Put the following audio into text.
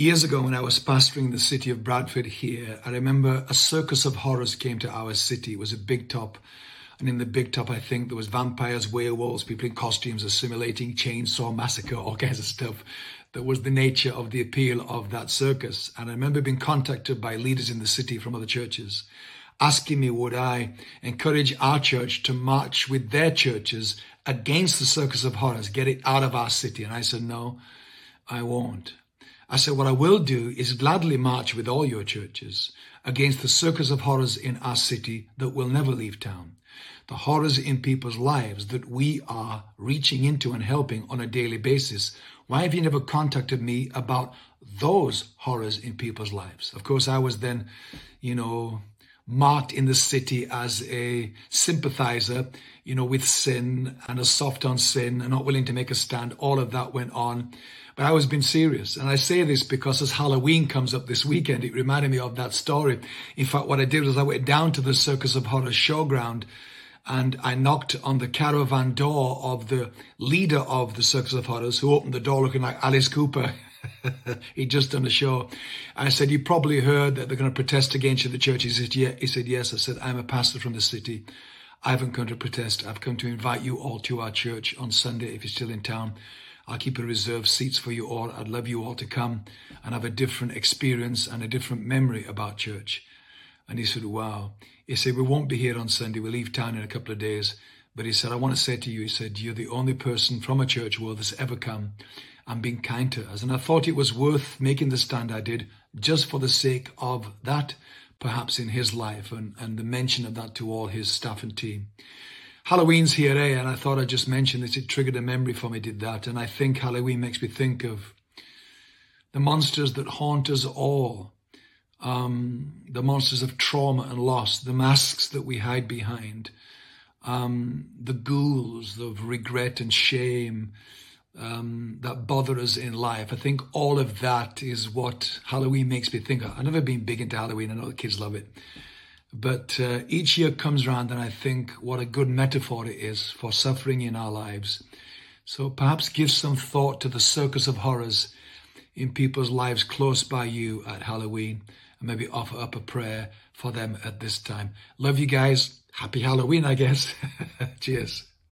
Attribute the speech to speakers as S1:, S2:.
S1: Years ago, when I was pastoring the city of Bradford here, I remember a circus of horrors came to our city. It was a big top. And in the big top, I think there was vampires, werewolves, people in costumes assimilating, chainsaw massacre, all kinds of stuff. That was the nature of the appeal of that circus. And I remember being contacted by leaders in the city from other churches, asking me would I encourage our church to march with their churches against the circus of horrors, get it out of our city. And I said, no, I won't. I said, what I will do is gladly march with all your churches against the circus of horrors in our city that will never leave town. The horrors in people's lives that we are reaching into and helping on a daily basis. Why have you never contacted me about those horrors in people's lives? Of course, I was then, you know, marked in the city as a sympathizer, you know, with sin and a soft on sin and not willing to make a stand. All of that went on. But I was being serious. And I say this because as Halloween comes up this weekend, it reminded me of that story. In fact, what I did was I went down to the Circus of Horrors showground and I knocked on the caravan door of the leader of the Circus of Horrors, who opened the door looking like Alice Cooper. He'd just done a show. I said, you probably heard that they're going to protest against you, at the church. He said, yeah. He said, yes. I said, I'm a pastor from the city. I haven't come to protest. I've come to invite you all to our church on Sunday if you're still in town. I'll keep a reserved seats for you all. I'd love you all to come and have a different experience and a different memory about church. And he said, wow. He said, we won't be here on Sunday. We'll leave town in a couple of days. But he said, I want to say to you, he said, you're the only person from a church world that's ever come and being kind to us. And I thought it was worth making the stand I did just for the sake of that, perhaps in his life and, and the mention of that to all his staff and team. Halloween's here, eh? And I thought I'd just mention this. It triggered a memory for me, did that. And I think Halloween makes me think of the monsters that haunt us all. Um, the monsters of trauma and loss, the masks that we hide behind, um, the ghouls of regret and shame um, that bother us in life. I think all of that is what Halloween makes me think of. I've never been big into Halloween. I know the kids love it. But uh, each year comes around and I think what a good metaphor it is for suffering in our lives. So perhaps give some thought to the circus of horrors in people's lives close by you at Halloween and maybe offer up a prayer for them at this time. Love you guys. Happy Halloween, I guess. Cheers.